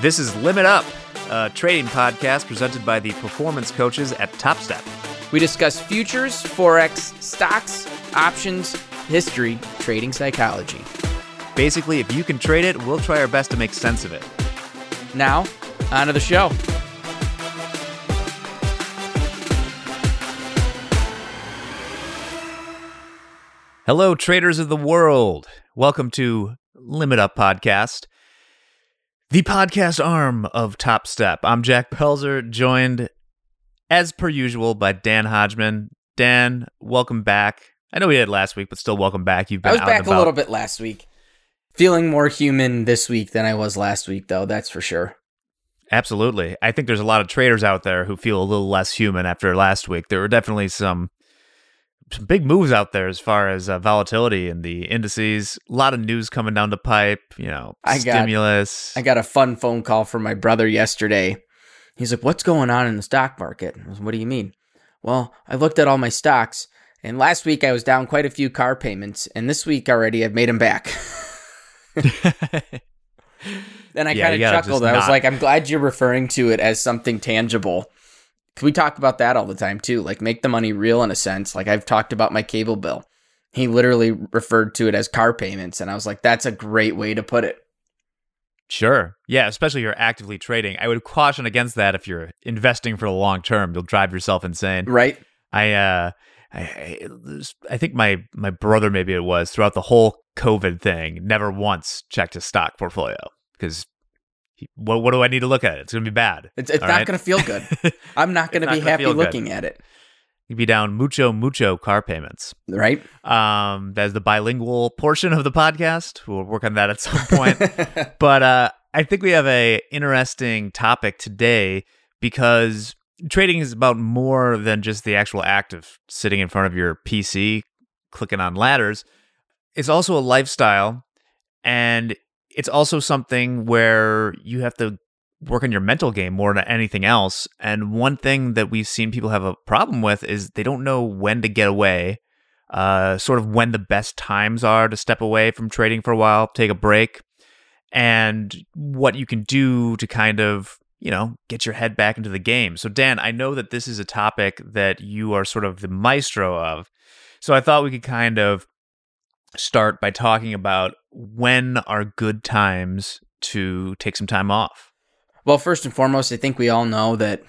This is Limit Up, a trading podcast presented by the performance coaches at TopStep. We discuss futures, forex, stocks, options, history, trading psychology. Basically, if you can trade it, we'll try our best to make sense of it. Now, on to the show. Hello, traders of the world. Welcome to Limit Up Podcast, the podcast arm of Top Step. I'm Jack Pelzer, joined as per usual by Dan Hodgman. Dan, welcome back. I know we had last week, but still welcome back. You've been I was back a little bit last week. Feeling more human this week than I was last week, though, that's for sure. Absolutely. I think there's a lot of traders out there who feel a little less human after last week. There were definitely some some big moves out there as far as uh, volatility in the indices. A lot of news coming down the pipe, you know, I got- stimulus. I got a fun phone call from my brother yesterday. He's like, What's going on in the stock market? I was, what do you mean? Well, I looked at all my stocks, and last week I was down quite a few car payments, and this week already I've made them back. And I Yeah, kind of chuckled. I was not- like, I'm glad you're referring to it as something tangible. 'Cause We talk about that all the time too. Like make the money real in a sense. Like I've talked about my cable bill. He literally referred to it as car payments. And I was like, that's a great way to put it. Sure. Yeah, especially if you're actively trading. I would caution against that if you're investing for the long term. You'll drive yourself insane. Right? I uh I I, I think my my brother maybe it was throughout the whole COVID thing never once checked his stock portfolio because what what do I need to look at? It's gonna be bad. It's, it's not right? going to feel good. I'm not going to be happy feel good. looking at it. You'd be down mucho mucho car payments. Right? Um, that's the bilingual portion of the podcast. We'll work on that at some point. but uh, I think we have a interesting topic today because trading is about more than just the actual act of sitting in front of your PC clicking on ladders. It's also a lifestyle, and it's also something where you have to work on your mental game more than anything else. And one thing that we've seen people have a problem with is they don't know when to get away uh, sort of when the best times are to step away from trading for a while, take a break, and what you can do to kind of, you know, get your head back into the game. So, Dan, I know that this is a topic that you are sort of the maestro of. So, I thought we could kind of start by talking about when are good times to take some time off. Well, first and foremost, I think we all know that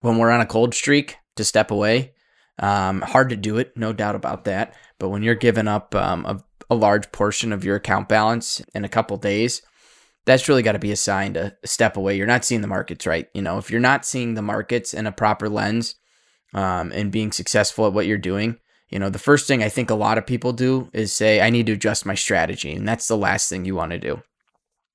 when we're on a cold streak, to step away, um, hard to do it, no doubt about that. But when you're giving up um, a, a large portion of your account balance in a couple days, that's really got to be a sign to step away. You're not seeing the markets right. You know, if you're not seeing the markets in a proper lens um, and being successful at what you're doing, you know, the first thing I think a lot of people do is say, I need to adjust my strategy. And that's the last thing you want to do.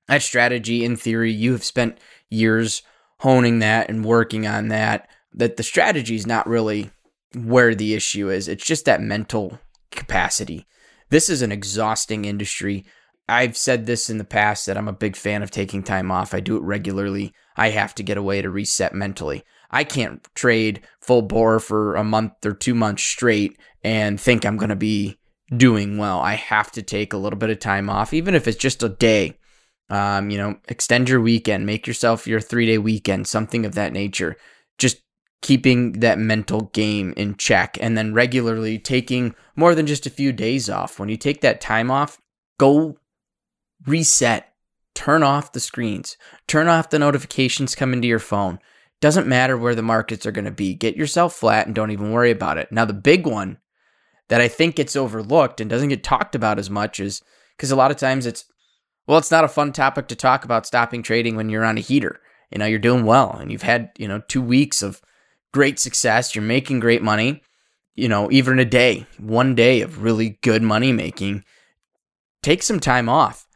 That strategy, in theory, you have spent years honing that and working on that. That the strategy is not really where the issue is. It's just that mental capacity. This is an exhausting industry. I've said this in the past that I'm a big fan of taking time off. I do it regularly. I have to get away to reset mentally. I can't trade full bore for a month or two months straight and think I'm going to be doing well. I have to take a little bit of time off, even if it's just a day. Um, you know, extend your weekend, make yourself your three day weekend, something of that nature. Just keeping that mental game in check and then regularly taking more than just a few days off. When you take that time off, go reset, turn off the screens, turn off the notifications coming to your phone. Doesn't matter where the markets are going to be. Get yourself flat and don't even worry about it. Now, the big one that I think gets overlooked and doesn't get talked about as much is because a lot of times it's, well, it's not a fun topic to talk about stopping trading when you're on a heater. You know, you're doing well and you've had, you know, two weeks of great success. You're making great money. You know, even a day, one day of really good money making, take some time off.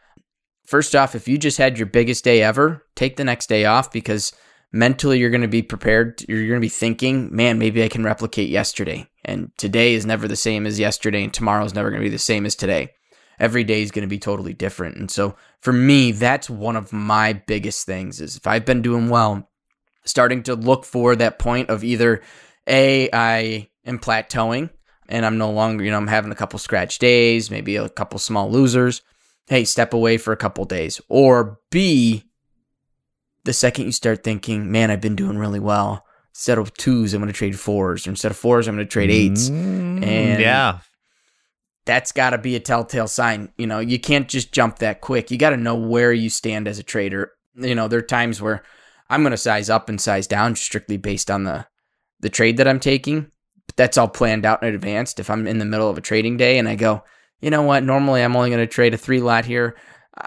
First off, if you just had your biggest day ever, take the next day off because mentally you're going to be prepared. You're going to be thinking, man, maybe I can replicate yesterday. And today is never the same as yesterday, and tomorrow is never going to be the same as today. Every day is going to be totally different. And so for me, that's one of my biggest things is if I've been doing well, starting to look for that point of either A, I am plateauing and I'm no longer, you know, I'm having a couple scratch days, maybe a couple small losers. Hey, step away for a couple days. Or B, the second you start thinking, man, I've been doing really well. Instead of twos, I'm going to trade fours. Or instead of fours, I'm going to trade eights. Mm, And- yeah, That's got to be a telltale sign. You know, you can't just jump that quick. You got to know where you stand as a trader. You know, there are times where I'm going to size up and size down strictly based on the the trade that I'm taking. But that's all planned out in advance. If I'm in the middle of a trading day and I go, you know what, normally I'm only going to trade a three lot here.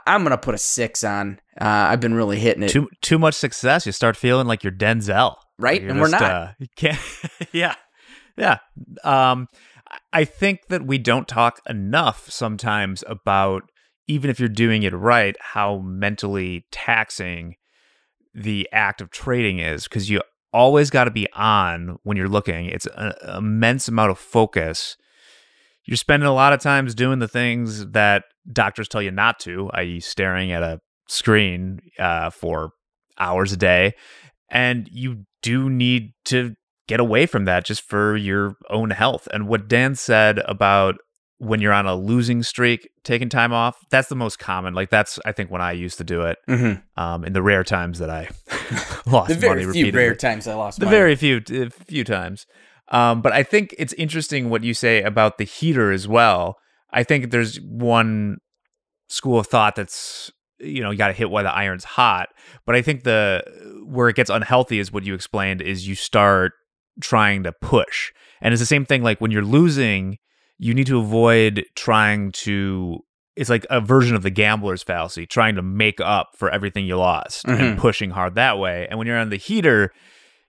I'm going to put a six on. Uh, I've been really hitting it. too too much success, you start feeling like you're Denzel, Right? You're And we're not. Uh, you can't. yeah, yeah. Um, I think that we don't talk enough sometimes about even if you're doing it right, how mentally taxing the act of trading is because you always got to be on when you're looking. It's an immense amount of focus. You're spending a lot of times doing the things that doctors tell you not to, i.e., staring at a screen uh, for hours a day. And you do need to get away from that just for your own health. And what Dan said about when you're on a losing streak, taking time off, that's the most common. Like, that's, I think, when I used to do it Mhm. um, in the rare times that I lost The very money few repeatedly rare times I lost the money. very few few times. Um, but I think it's interesting what you say about the heater as well. I think there's one school of thought that's you know you got to hit while the iron's hot. But I think the where it gets unhealthy is what you explained is you start trying to push, and it's the same thing. Like when you're losing, you need to avoid trying to. It's like a version of the gambler's fallacy, trying to make up for everything you lost and Mhm. pushing hard that way. And when you're on the heater,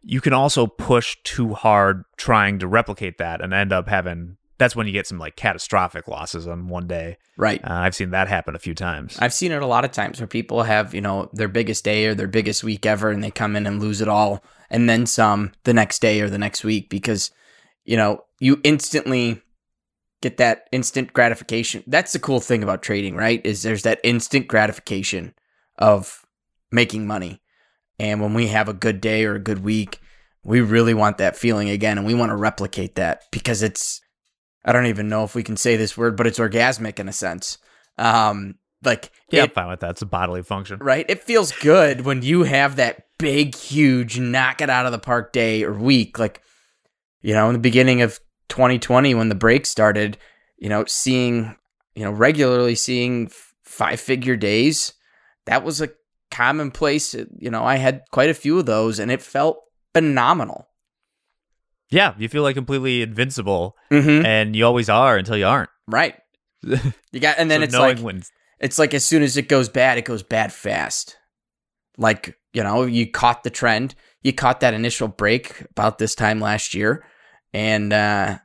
you can also push too hard trying to replicate that and end up having that's when you get some like catastrophic losses on one day. Right. Uh, I've seen that happen a few times. I've seen it a lot of times where people have, you know, their biggest day or their biggest week ever and they come in and lose it all and then some the next day or the next week because, you know, you instantly get that instant gratification. That's the cool thing about trading, right? Is there's that instant gratification of making money. And when we have a good day or a good week, we really want that feeling again and we want to replicate that because it's I don't even know if we can say this word, but it's orgasmic in a sense. Um like yeah, it- I'm fine with that. It's a bodily function. right? It feels good when you have that big, huge, knock it out of the park day or week. Like, you know, in the beginning of 2020, when the break started, you know, seeing, you know, regularly seeing five figure days, that was a commonplace. You know, I had quite a few of those and it felt phenomenal. Yeah, you feel like completely invincible, Mm-hmm. and you always are until you aren't. Right. You got, and then So it's like, when it's like as soon as it goes bad, it goes bad fast. Like, you know, you caught the trend. You caught that initial break about this time last year. And uh,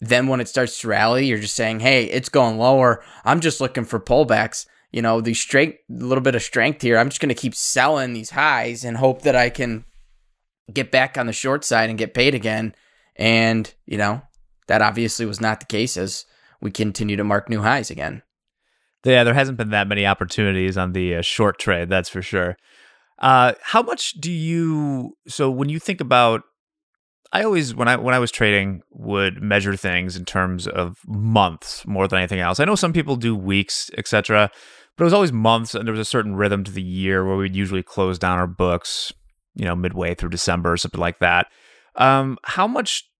then when it starts to rally, you're just saying, hey, it's going lower. I'm just looking for pullbacks. You know, the strength, a little bit of strength here. I'm just going to keep selling these highs and hope that I can get back on the short side and get paid again. And, you know, that obviously was not the case as we continue to mark new highs again. Yeah, there hasn't been that many opportunities on the uh, short trade, that's for sure. Uh, how much do you? So when you think about, I always when I when I was trading would measure things in terms of months more than anything else. I know some people do weeks, etc., but it was always months, and there was a certain rhythm to the year where we'd usually close down our books, you know, midway through December or something like that. Um, how much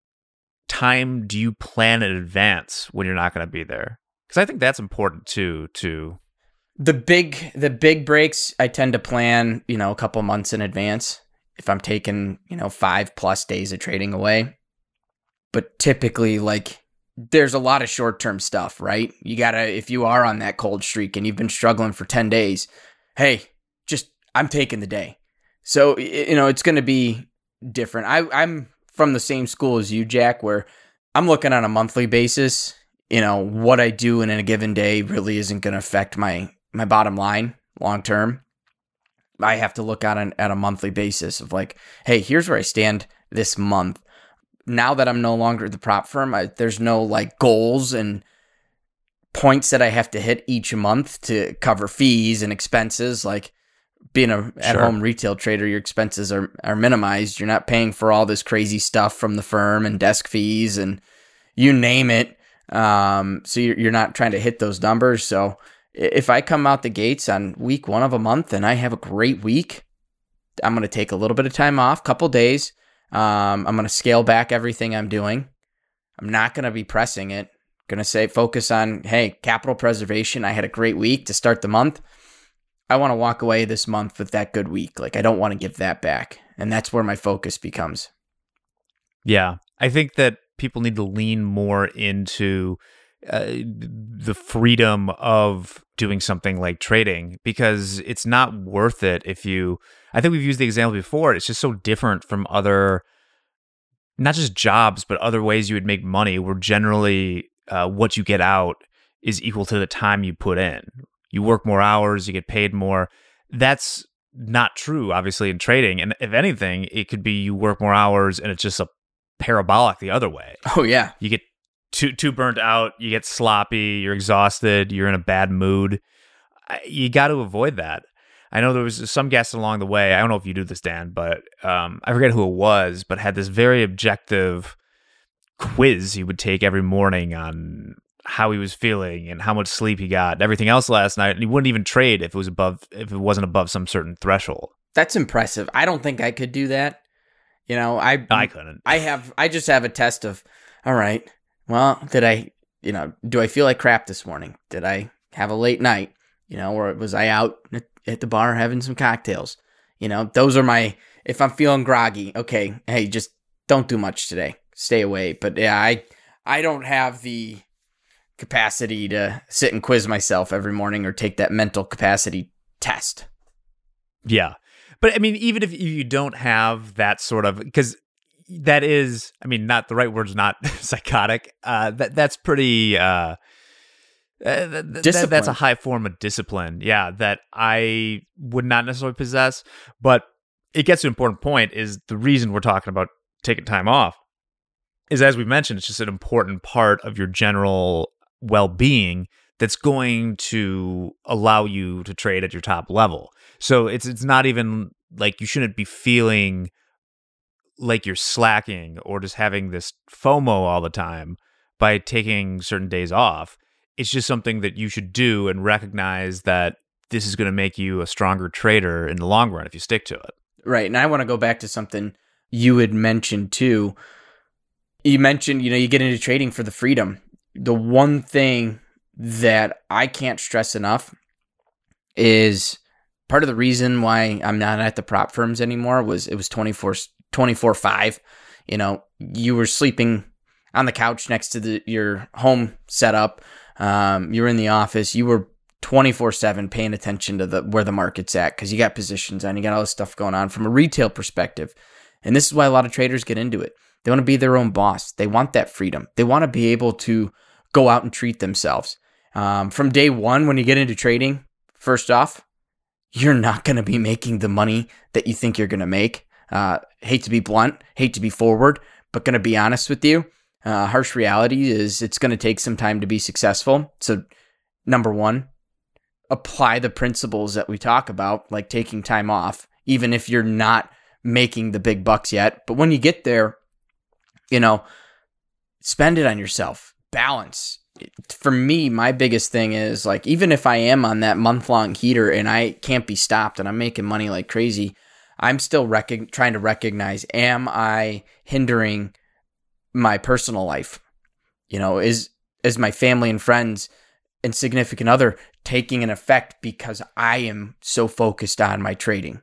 time do you plan in advance when you're not going to be there? Because I think that's important too. To The big the big breaks I tend to plan, you know, a couple months in advance if I'm taking, you know, 5 plus days of trading away. But typically like there's a lot of short-term stuff, right? You got to if you are on that cold streak and you've been struggling for 10 days, hey, just I'm taking the day. So you know, it's going to be different. I I'm from the same school as you, Jack, where I'm looking on a monthly basis. You know, what I do in a given day really isn't going to affect my my bottom line long term. I have to look at an at a monthly basis of like, hey, here's where I stand this month. Now that I'm no longer the prop firm, I, there's no like goals and points that I have to hit each month to cover fees and expenses. Like being a at home retail trader, your expenses are are minimized. You're not paying for all this crazy stuff from the firm and desk fees and you name it. Um, so you're, you're not trying to hit those numbers. So if I come out the gates on week one of a month and I have a great week, I'm going to take a little bit of time off, couple days. Um, I'm going to scale back everything I'm doing. I'm not going to be pressing it. Going to say focus on hey, capital preservation. I had a great week to start the month. I want to walk away this month with that good week. Like I don't want to give that back. And that's where my focus becomes. Yeah. I think that people need to lean more into uh, the freedom of doing something like trading because it's not worth it if you I think we've used the example before it's just so different from other not just jobs but other ways you would make money where generally uh, what you get out is equal to the time you put in you work more hours you get paid more that's not true obviously in trading and if anything it could be you work more hours and it's just a parabolic the other way Oh yeah. you get too too burnt out, you get sloppy, you're exhausted, you're in a bad mood. You got to avoid that. I know there was some guests along the way. I don't know if you do this, Dan, but um, I forget who it was, but had this very objective quiz he would take every morning on how he was feeling and how much sleep he got and everything else last night. And he wouldn't even trade if it was above if it wasn't above some certain threshold. That's impressive. I don't think I could do that. You know, I I couldn't. I have I just have a test of all right. Well, did I, you know, do I feel like crap this morning? Did I have a late night? You know, or was I out at, at the bar having some cocktails? You know, those are my if I'm feeling groggy, okay, hey, just don't do much today. Stay away. But yeah, I I don't have the capacity to sit and quiz myself every morning or take that mental capacity test. Yeah. But I mean, even if you don't have that sort of, because that is, I mean, not the right word's not psychotic. Uh, that that's pretty. Uh, uh, th- th- that's a high form of discipline. Yeah, that I would not necessarily possess. But it gets to an important point. Is the reason we're talking about taking time off is as we mentioned, it's just an important part of your general well being that's going to allow you to trade at your top level. So it's it's not even like you shouldn't be feeling like you're slacking or just having this FOMO all the time by taking certain days off. It's just something that you should do and recognize that this is going to make you a stronger trader in the long run if you stick to it. Right. And I want to go back to something you had mentioned too. You mentioned, you know, you get into trading for the freedom. The one thing that I can't stress enough is part of the reason why I'm not at the prop firms anymore was it was 24 24 5. You know, you were sleeping on the couch next to the, your home setup. Um, you were in the office. You were 24 7 paying attention to the where the market's at because you got positions on, you got all this stuff going on from a retail perspective. And this is why a lot of traders get into it. They want to be their own boss. They want that freedom. They want to be able to go out and treat themselves. Um, from day one, when you get into trading, first off, you're not going to be making the money that you think you're going to make. Uh, hate to be blunt, hate to be forward, but going to be honest with you. Uh, harsh reality is it's going to take some time to be successful. So, number one, apply the principles that we talk about, like taking time off, even if you're not making the big bucks yet. But when you get there, you know, spend it on yourself. Balance. For me, my biggest thing is like, even if I am on that month long heater and I can't be stopped and I'm making money like crazy, I'm still rec- trying to recognize am I hindering my personal life? You know, is is my family and friends and significant other taking an effect because I am so focused on my trading?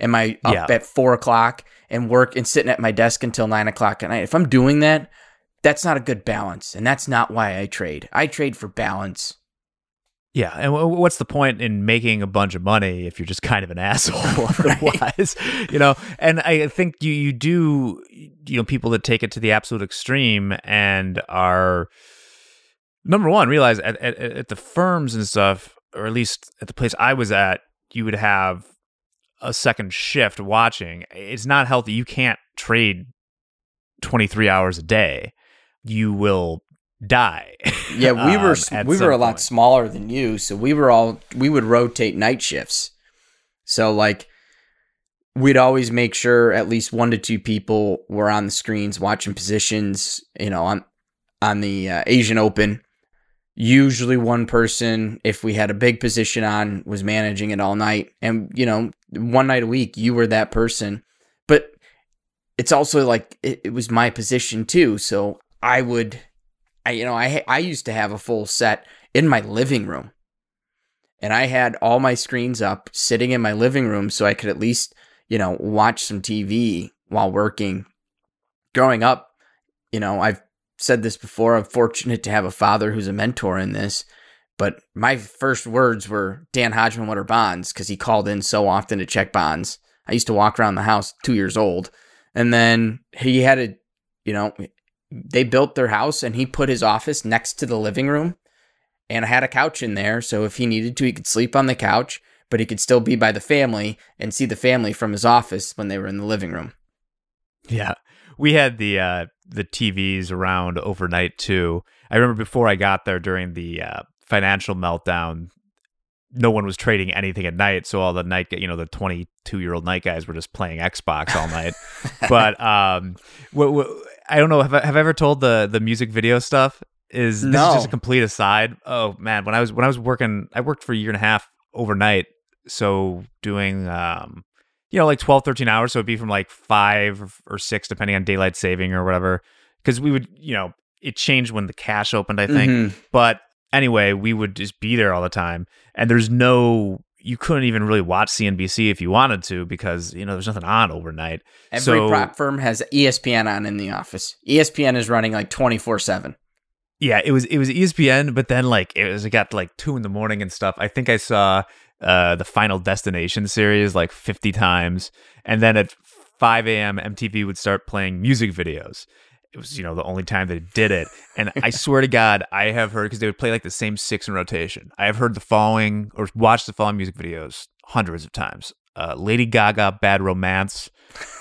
Am I up Yeah. at four o'clock and work and sitting at my desk until nine o'clock at night? If I'm doing that, that's not a good balance, and that's not why I trade. I trade for balance. Yeah, and what's the point in making a bunch of money if you're just kind of an asshole otherwise? You know, and I think you you do you know people that take it to the absolute extreme and are number one realize at, at at the firms and stuff, or at least at the place I was at, you would have a second shift watching. It's not healthy. You can't trade twenty three hours a day. You will die. Yeah, we were um, we were a lot point. smaller than you, so we were all we would rotate night shifts. So like we'd always make sure at least one to two people were on the screens watching positions, you know, on on the uh, Asian Open. Usually one person if we had a big position on was managing it all night and you know, one night a week, you were that person. But it's also like it, it was my position too. So I would, I you know, I I used to have a full set in my living room, and I had all my screens up, sitting in my living room, so I could at least you know watch some TV while working. Growing up, you know, I've said this before. I'm fortunate to have a father who's a mentor in this. But my first words were Dan Hodgman, what are bonds? Because he called in so often to check bonds. I used to walk around the house two years old. And then he had a, you know, they built their house and he put his office next to the living room and I had a couch in there. So if he needed to, he could sleep on the couch, but he could still be by the family and see the family from his office when they were in the living room. Yeah. We had the uh the TVs around overnight too. I remember before I got there during the uh, financial meltdown, no one was trading anything at night. So all the night, you know, the 22 year old night guys were just playing Xbox all night. but um, w- w- I don't know. Have I, have I ever told the the music video stuff? Is this No. is just a complete aside? Oh man, when I was when I was working, I worked for a year and a half overnight. So doing um, you know, like 12, 13 hours. So it'd be from like five or six, depending on daylight saving or whatever. Because we would, you know, it changed when the cash opened, I think. Mhm. But anyway, we would just be there all the time. And there's no, you couldn't even really watch CNBC if you wanted to because, you know, there's nothing on overnight. Every So- prop firm has ESPN on in the office. ESPN is running like 24 7. Yeah, it was it was ESPN, but then like it was it got like two in the morning and stuff. I think I saw uh the Final Destination series like fifty times, and then at five a.m. MTV would start playing music videos. It was you know the only time they did it, and I swear to God, I have heard because they would play like the same six in rotation. I have heard the following or watched the following music videos hundreds of times: uh, Lady Gaga, "Bad Romance,"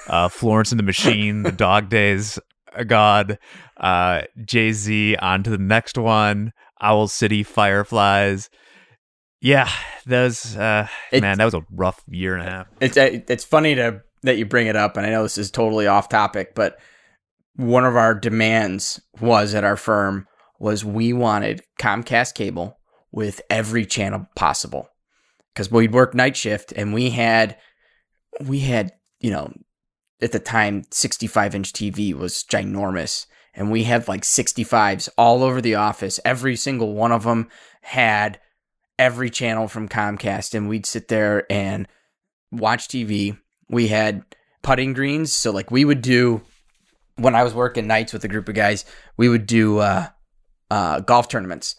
uh, Florence and the Machine, "The Dog Days," uh, God, uh, Jay Z on to the next one, Owl City Fireflies. Yeah, those uh, man, that was a rough year and a half. It's uh, it's funny to that you bring it up, and I know this is totally off topic, but one of our demands was at our firm was we wanted Comcast cable with every channel possible because we'd work night shift and we had we had you know at the time 65 inch TV was ginormous and we had like 65s all over the office every single one of them had every channel from Comcast and we'd sit there and watch TV. We had putting greens. So like we would do when I was working nights with a group of guys, we would do uh uh golf tournaments.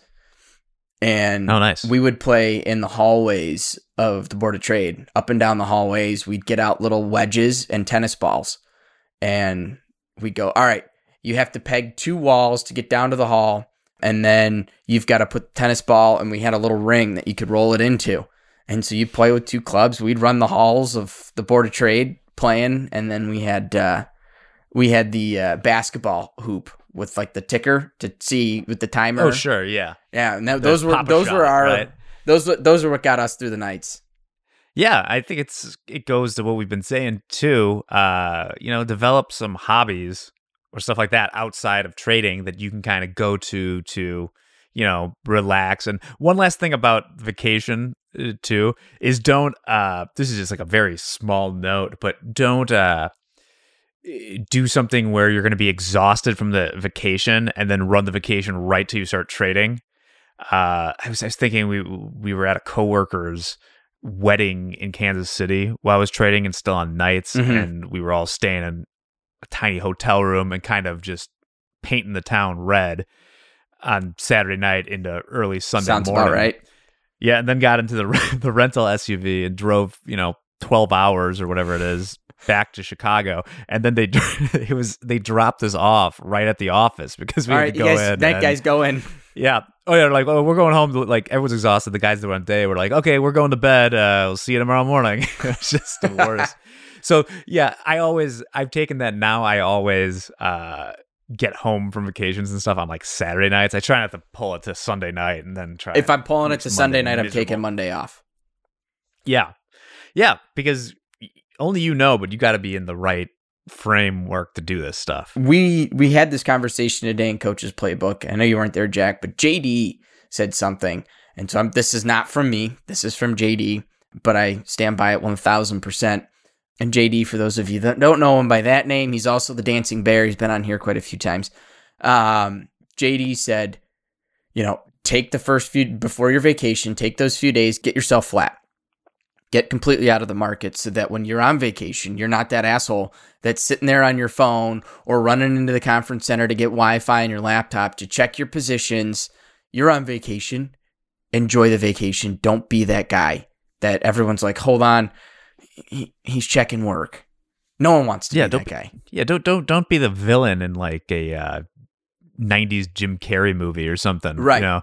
And Oh, nice. we would play in the hallways of the Board of Trade. Up and down the hallways, we'd get out little wedges and tennis balls. And we'd go, all right, you have to peg two walls to get down to the hall. And then you've got to put the tennis ball, and we had a little ring that you could roll it into. And so you play with two clubs. We'd run the halls of the Board of Trade playing, and then we had uh, we had the uh, basketball hoop with like the ticker to see with the timer. oh, sure, yeah, Yeah, and that, those were those Shot, were our right? those were- those are what got us through the nights. yeah. I think it's it goes to what we've been saying too. Uh, you know, develop some hobbies or stuff like that outside of trading that you can kind of go to to you know relax. And one last thing about vacation uh, too is don't. Uh, this is just like a very small note, but don't. Uh, do something where you're going to be exhausted from the vacation and then run the vacation right till you start trading. Uh, I was I was thinking we we were at a coworker's wedding in Kansas City while I was trading and still on nights, Mhm. and we were all staying in a tiny hotel room and kind of just painting the town red on Saturday night into early Sunday Sounds morning. about right. Yeah, and then got into the the rental SUV and drove, you know, 12 hours or whatever it is back to Chicago. And then they it was they dropped us off right at the office because we All had right, to go guys, in. night and- guys, go in. Yeah. Oh yeah, like oh, we're going home. Like everyone's exhausted. The guys that were on day were like, okay, we're going to bed. Uh, we'll see you tomorrow morning. it's just the worst. so yeah, I always I've taken that now. I always uh get home from vacations and stuff on like Saturday nights. I try not to pull it to Sunday night and then try. If I'm pulling it to Monday Sunday night, I'm taking Monday off. Yeah. Yeah, because only you know, but you got to be in the right framework to do this stuff. We we had this conversation today in Coach's Playbook. I know you weren't there, Jack, but JD said something, and so I'm, this is not from me. This is from JD, but I stand by it 1000%. And JD, for those of you that don't know him by that name, he's also the Dancing Bear. He's been on here quite a few times. Um, JD said, you know, take the first few before your vacation, take those few days, get yourself flat. Get completely out of the market so that when you're on vacation, you're not that asshole that's sitting there on your phone or running into the conference center to get Wi Fi on your laptop to check your positions. You're on vacation. Enjoy the vacation. Don't be that guy that everyone's like, hold on, he, he's checking work. No one wants to Yeah, be don't that guy. Yeah, don't don't don't be the villain in like a uh, '90s Jim Carrey movie or something. Right. You know,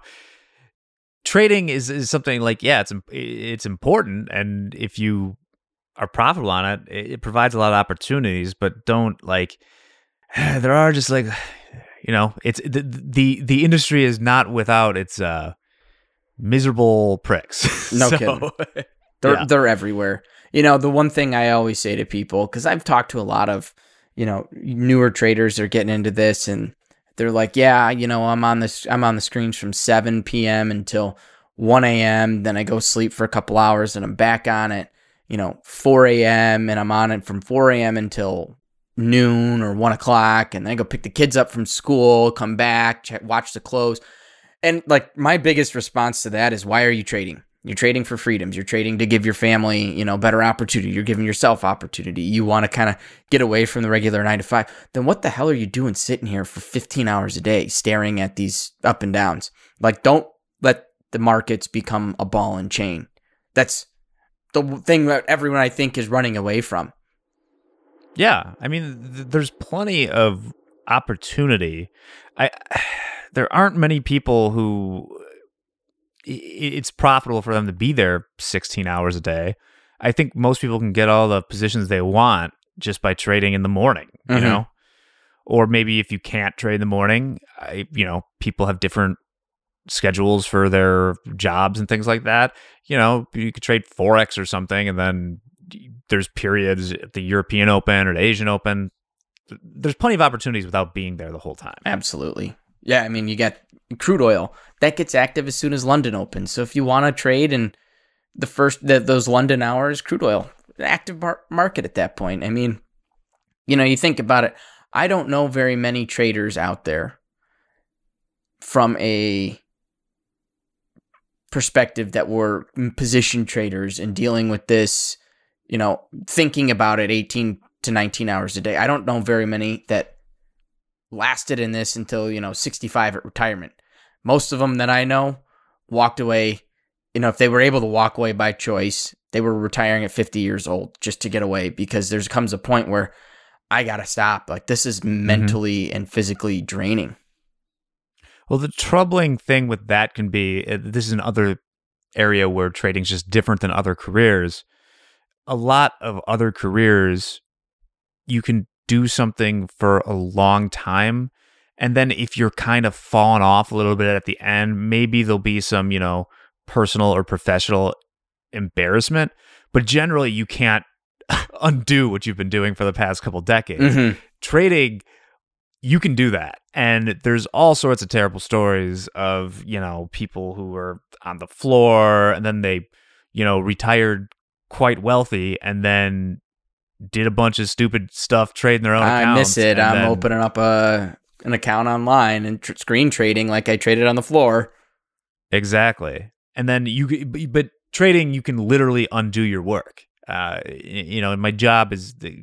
trading is is something like yeah, it's it's important, and if you are profitable on it, it, it provides a lot of opportunities. But don't like there are just like you know, it's the the the industry is not without its uh miserable pricks. No So- kidding. They're Yeah. they're everywhere. You know, the one thing I always say to people cuz I've talked to a lot of, you know, newer traders they're getting into this and they're like, "Yeah, you know, I'm on this I'm on the screens from 7 p.m. until 1 a.m. Then I go sleep for a couple hours and I'm back on it, you know, 4 a.m. and I'm on it from 4 a.m. until noon or 1 o'clock and then I go pick the kids up from school, come back, check, watch the close. And like my biggest response to that is why are you trading? You're trading for freedoms. You're trading to give your family, you know, better opportunity. You're giving yourself opportunity. You want to kind of get away from the regular nine to five. Then what the hell are you doing sitting here for 15 hours a day staring at these up and downs? Like, don't let the markets become a ball and chain. That's the thing that everyone I think is running away from. Yeah, I mean, th- there's plenty of opportunity. I there aren't many people who it's profitable for them to be there 16 hours a day. I think most people can get all the positions they want just by trading in the morning, you Mhm. know. Or maybe if you can't trade in the morning, I, you know, people have different schedules for their jobs and things like that. You know, you could trade forex or something, and then there's periods at the European Open or the Asian Open. There's plenty of opportunities without being there the whole time. Absolutely. Yeah, I mean, you got crude oil that gets active as soon as London opens. So if you want to trade in the first the, those London hours, crude oil, active mar- market at that point. I mean, you know, you think about it. I don't know very many traders out there from a perspective that were position traders and dealing with this, you know, thinking about it 18 to 19 hours a day. I don't know very many that lasted in this until, you know, 65 at retirement. Most of them that I know walked away, you know, if they were able to walk away by choice, they were retiring at 50 years old just to get away because there comes a point where I got to stop. Like this is mentally and physically draining. Well, the troubling thing with that can be uh, this is another area where trading's just different than other careers. A lot of other careers, you can do something for a long time. And then if you're kind of falling off a little bit at the end, maybe there'll be some, you know, personal or professional embarrassment. But generally, you can't undo what you've been doing for the past couple decades Mm-hmm. trading you can do that and there's all sorts of terrible stories of you know people who were on the floor and then they you know retired quite wealthy and then did a bunch of stupid stuff trading their own I miss it. I'm then- opening up a an account online and tr- screen trading like I traded on the floor. exactly and then you but trading you can literally undo your work uh you know my job is the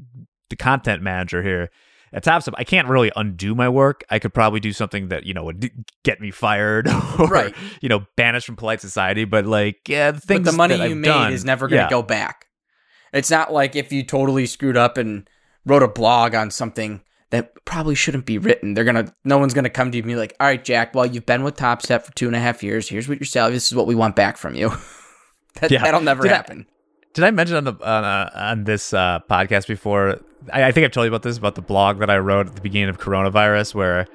the content manager here at TopStep, I can't really undo my work. I could probably do something that you know would get me fired, or Right. you know, banished from polite society. But like, yeah, the things but the money you I've made done- is never going to yeah. go back. It's not like if you totally screwed up and wrote a blog on something that probably shouldn't be written. They're gonna, no one's gonna come to you and be like, "All right, Jack. Well, you've been with Top Step for two and a half years. Here's what your salary. This is what we want back from you." that, Yeah. That'll never Did I- happen. Did I mention on the on, uh, on this uh, podcast before? I, I think I've told you about this about the blog that I wrote at the beginning of coronavirus, where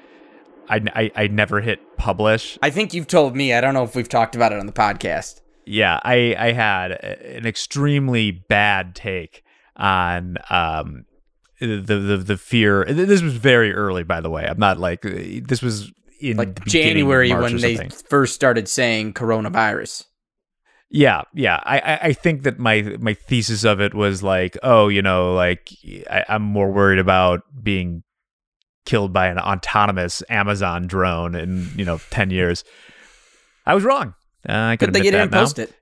I, I, I never hit publish. I think you've told me. I don't know if we've talked about it on the podcast. Yeah, I I had an extremely bad take on um the the the fear. This was very early, by the way. I'm not like this was in Like January when they first started saying coronavirus. Yeah, yeah. I, I, I think that my my thesis of it was like, oh, you know, like I, I'm more worried about being killed by an autonomous Amazon drone in you know ten years. I was wrong. Uh, I could Good thing admit you didn't now. post it.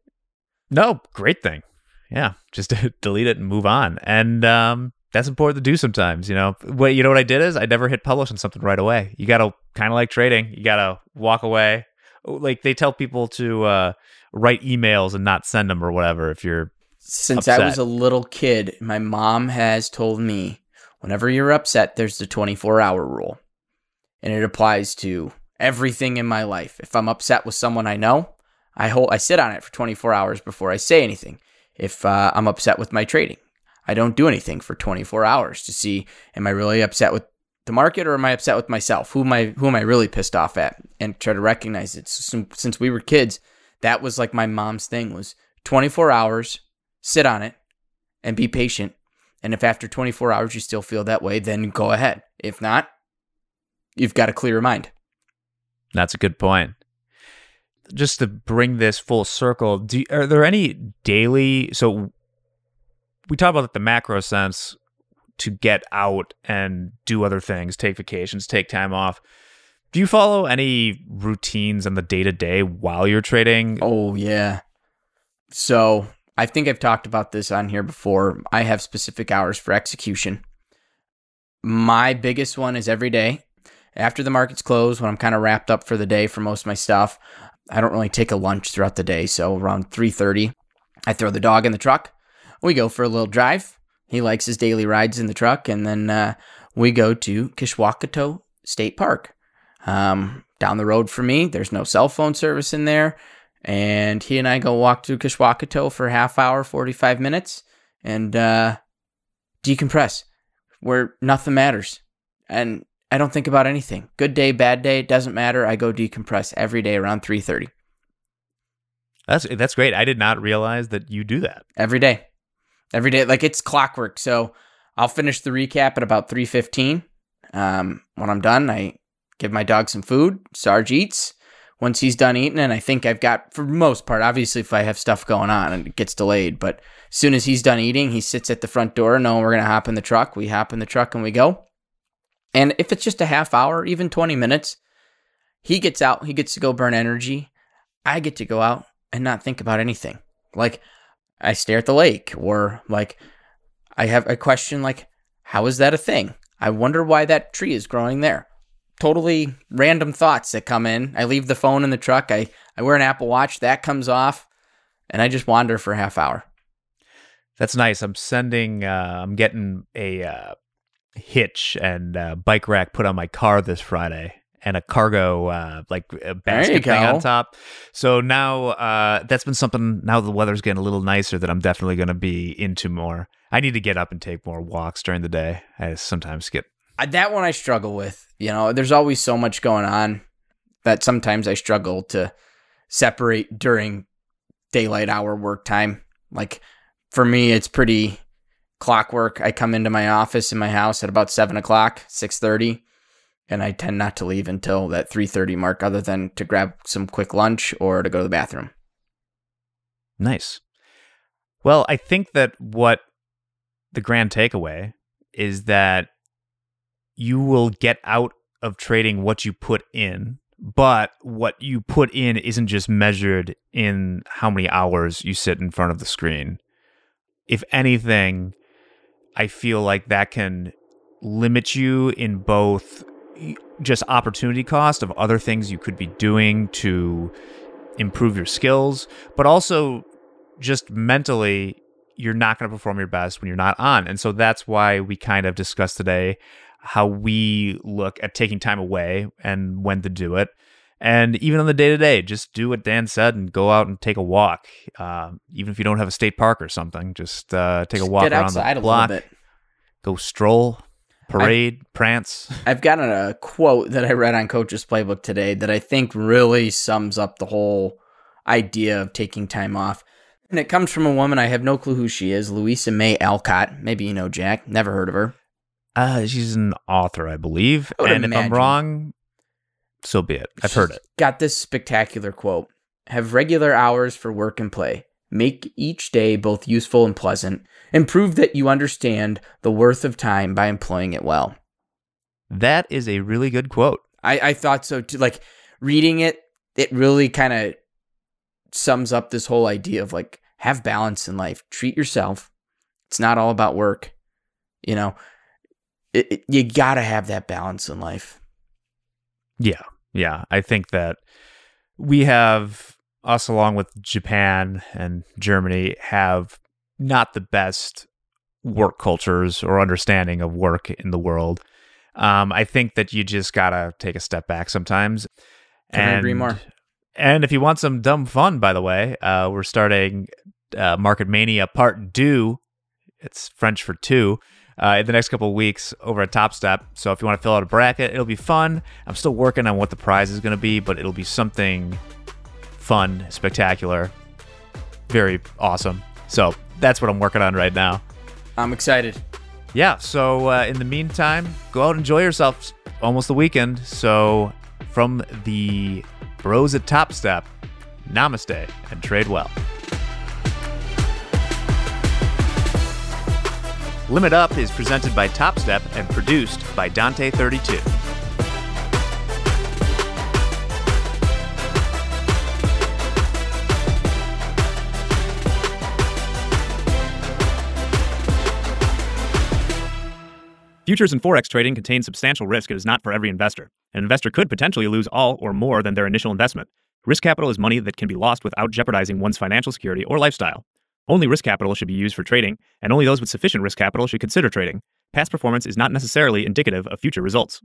No, great thing. Yeah, just delete it and move on. And um, that's important to do sometimes. You know, what you know what I did is I never hit publish on something right away. You got to kind of like trading. You got to walk away. Like they tell people to uh, write emails and not send them or whatever. If you're Since I was a little kid, my mom has told me whenever you're upset, there's the 24 hour rule. And it applies to everything in my life. If I'm upset with someone I know, I hold I sit on it for 24 hours before I say anything. If uh, I'm upset with my trading, I don't do anything for 24 hours to see am I really upset with the market or am I upset with myself? Who am I who am I really pissed off at? And try to recognize it. So, since- we were kids, that was like my mom's thing was 24 hours, sit on it and be patient. And if after 24 hours you still feel that way, then go ahead. If not, you've got a clear mind. That's a good point. Just to bring this full circle, do, are there any daily? So we talk about the macro sense to get out and do other things, take vacations, take time off. Do you follow any routines on the day to day while you're trading? Oh, yeah. So I think I've talked about this on here before. I have specific hours for execution. My biggest one is every day after the markets close, when I'm kind of wrapped up for the day for most of my stuff. I don't really take a lunch throughout the day, so around 3:30, I throw the dog in the truck. We go for a little drive. He likes his daily rides in the truck, and then uh, we go to Kishwaukee State Park. Um, down the road from me, there's no cell phone service in there, and he and I go walk through Kishwaukee for a half hour, 45 minutes, and uh, decompress, where nothing matters, and I don't think about anything. Good day, bad day, doesn't matter. I go decompress every day around 3:30. That's that's great. I did not realize that you do that. every day every day like it's clockwork so i'll finish the recap at about 3.15 um, when i'm done i give my dog some food sarge eats once he's done eating and i think i've got for most part obviously if i have stuff going on and it gets delayed but as soon as he's done eating he sits at the front door knowing we're going to hop in the truck we hop in the truck and we go and if it's just a half hour even 20 minutes he gets out he gets to go burn energy i get to go out and not think about anything like I stare at the lake, or like I have a question like, how is that a thing? I wonder why that tree is growing there. Totally random thoughts that come in. I leave the phone in the truck. I, I wear an Apple Watch. That comes off, and I just wander for a half hour. That's nice. I'm sending. Uh, I'm getting a uh, hitch and uh, bike rack put on my car this Friday, and a cargo uh, like a basket thing on top. So now uh, that's been something. Now the weather's getting a little nicer. That I'm definitely going to be into more. I need to get up and take more walks during the day. I sometimes get. I, that one I struggle with. You know, there's always so much going on that sometimes I struggle to separate during daylight hour work time. Like for me, it's pretty clockwork. I come into my office in my house at about seven o'clock, six thirty, and I tend not to leave until that three thirty mark, other than to grab some quick lunch or to go to the bathroom. Nice. Well, I think that what the grand takeaway is that you will get out of trading what you put in, but what you put in isn't just measured in how many hours you sit in front of the screen. If anything, I feel like that can limit you in both just opportunity cost of other things you could be doing to improve your skills, but also just mentally, you're not going to perform your best when you're not on. And so that's why we kind of discussed today how we look at taking time away and when to do it. And even on the day to day, just do what Dan said and go out and take a walk. Uh, even if you don't have a state park or something, just uh, take a walk Get around outside the a block, little bit. go stroll, parade, prance. I've got a quote that I read on Coach's Playbook today that I think really sums up the whole idea of taking time off. And it comes from a woman, I have no clue who she is, Louisa May Alcott. Maybe you know Jack. Never heard of her. Uh, she's an author, I believe. I and if I'm wrong, so be it. I've heard it. Got this spectacular quote. Have regular hours for work and play. Make each day both useful and pleasant, and prove that you understand the worth of time by employing it well. That is a really good quote. I, I thought so too. Like reading it, it really kind of sums up this whole idea of like have balance in life. Treat yourself. It's not all about work. You know, it, it, you got to have that balance in life. Yeah. Yeah. I think that we have us along with Japan and Germany have not the best work cultures or understanding of work in the world. Um, I think that you just gotta take a step back sometimes. Couldn't agree more. And if you want some dumb fun, by the way, uh, we're starting uh, Market Mania Part Two. It's French for two. Uh, in the next couple of weeks over at Topstep. So if you want to fill out a bracket, it'll be fun. I'm still working on what the prize is going to be, but it'll be something fun, spectacular, very awesome. So that's what I'm working on right now. I'm excited. Yeah. So uh, in the meantime, go out and enjoy yourself. Almost the weekend. So from the bros at Topstep, namaste and trade well. Limit Up is presented by Topstep and produced by Dante32. Futures and Forex trading contain substantial risk and is not for every investor. An investor could potentially lose all or more than their initial investment. Risk capital is money that can be lost without jeopardizing one's financial security or lifestyle. Only risk capital should be used for trading, and only those with sufficient risk capital should consider trading. Past performance is not necessarily indicative of future results.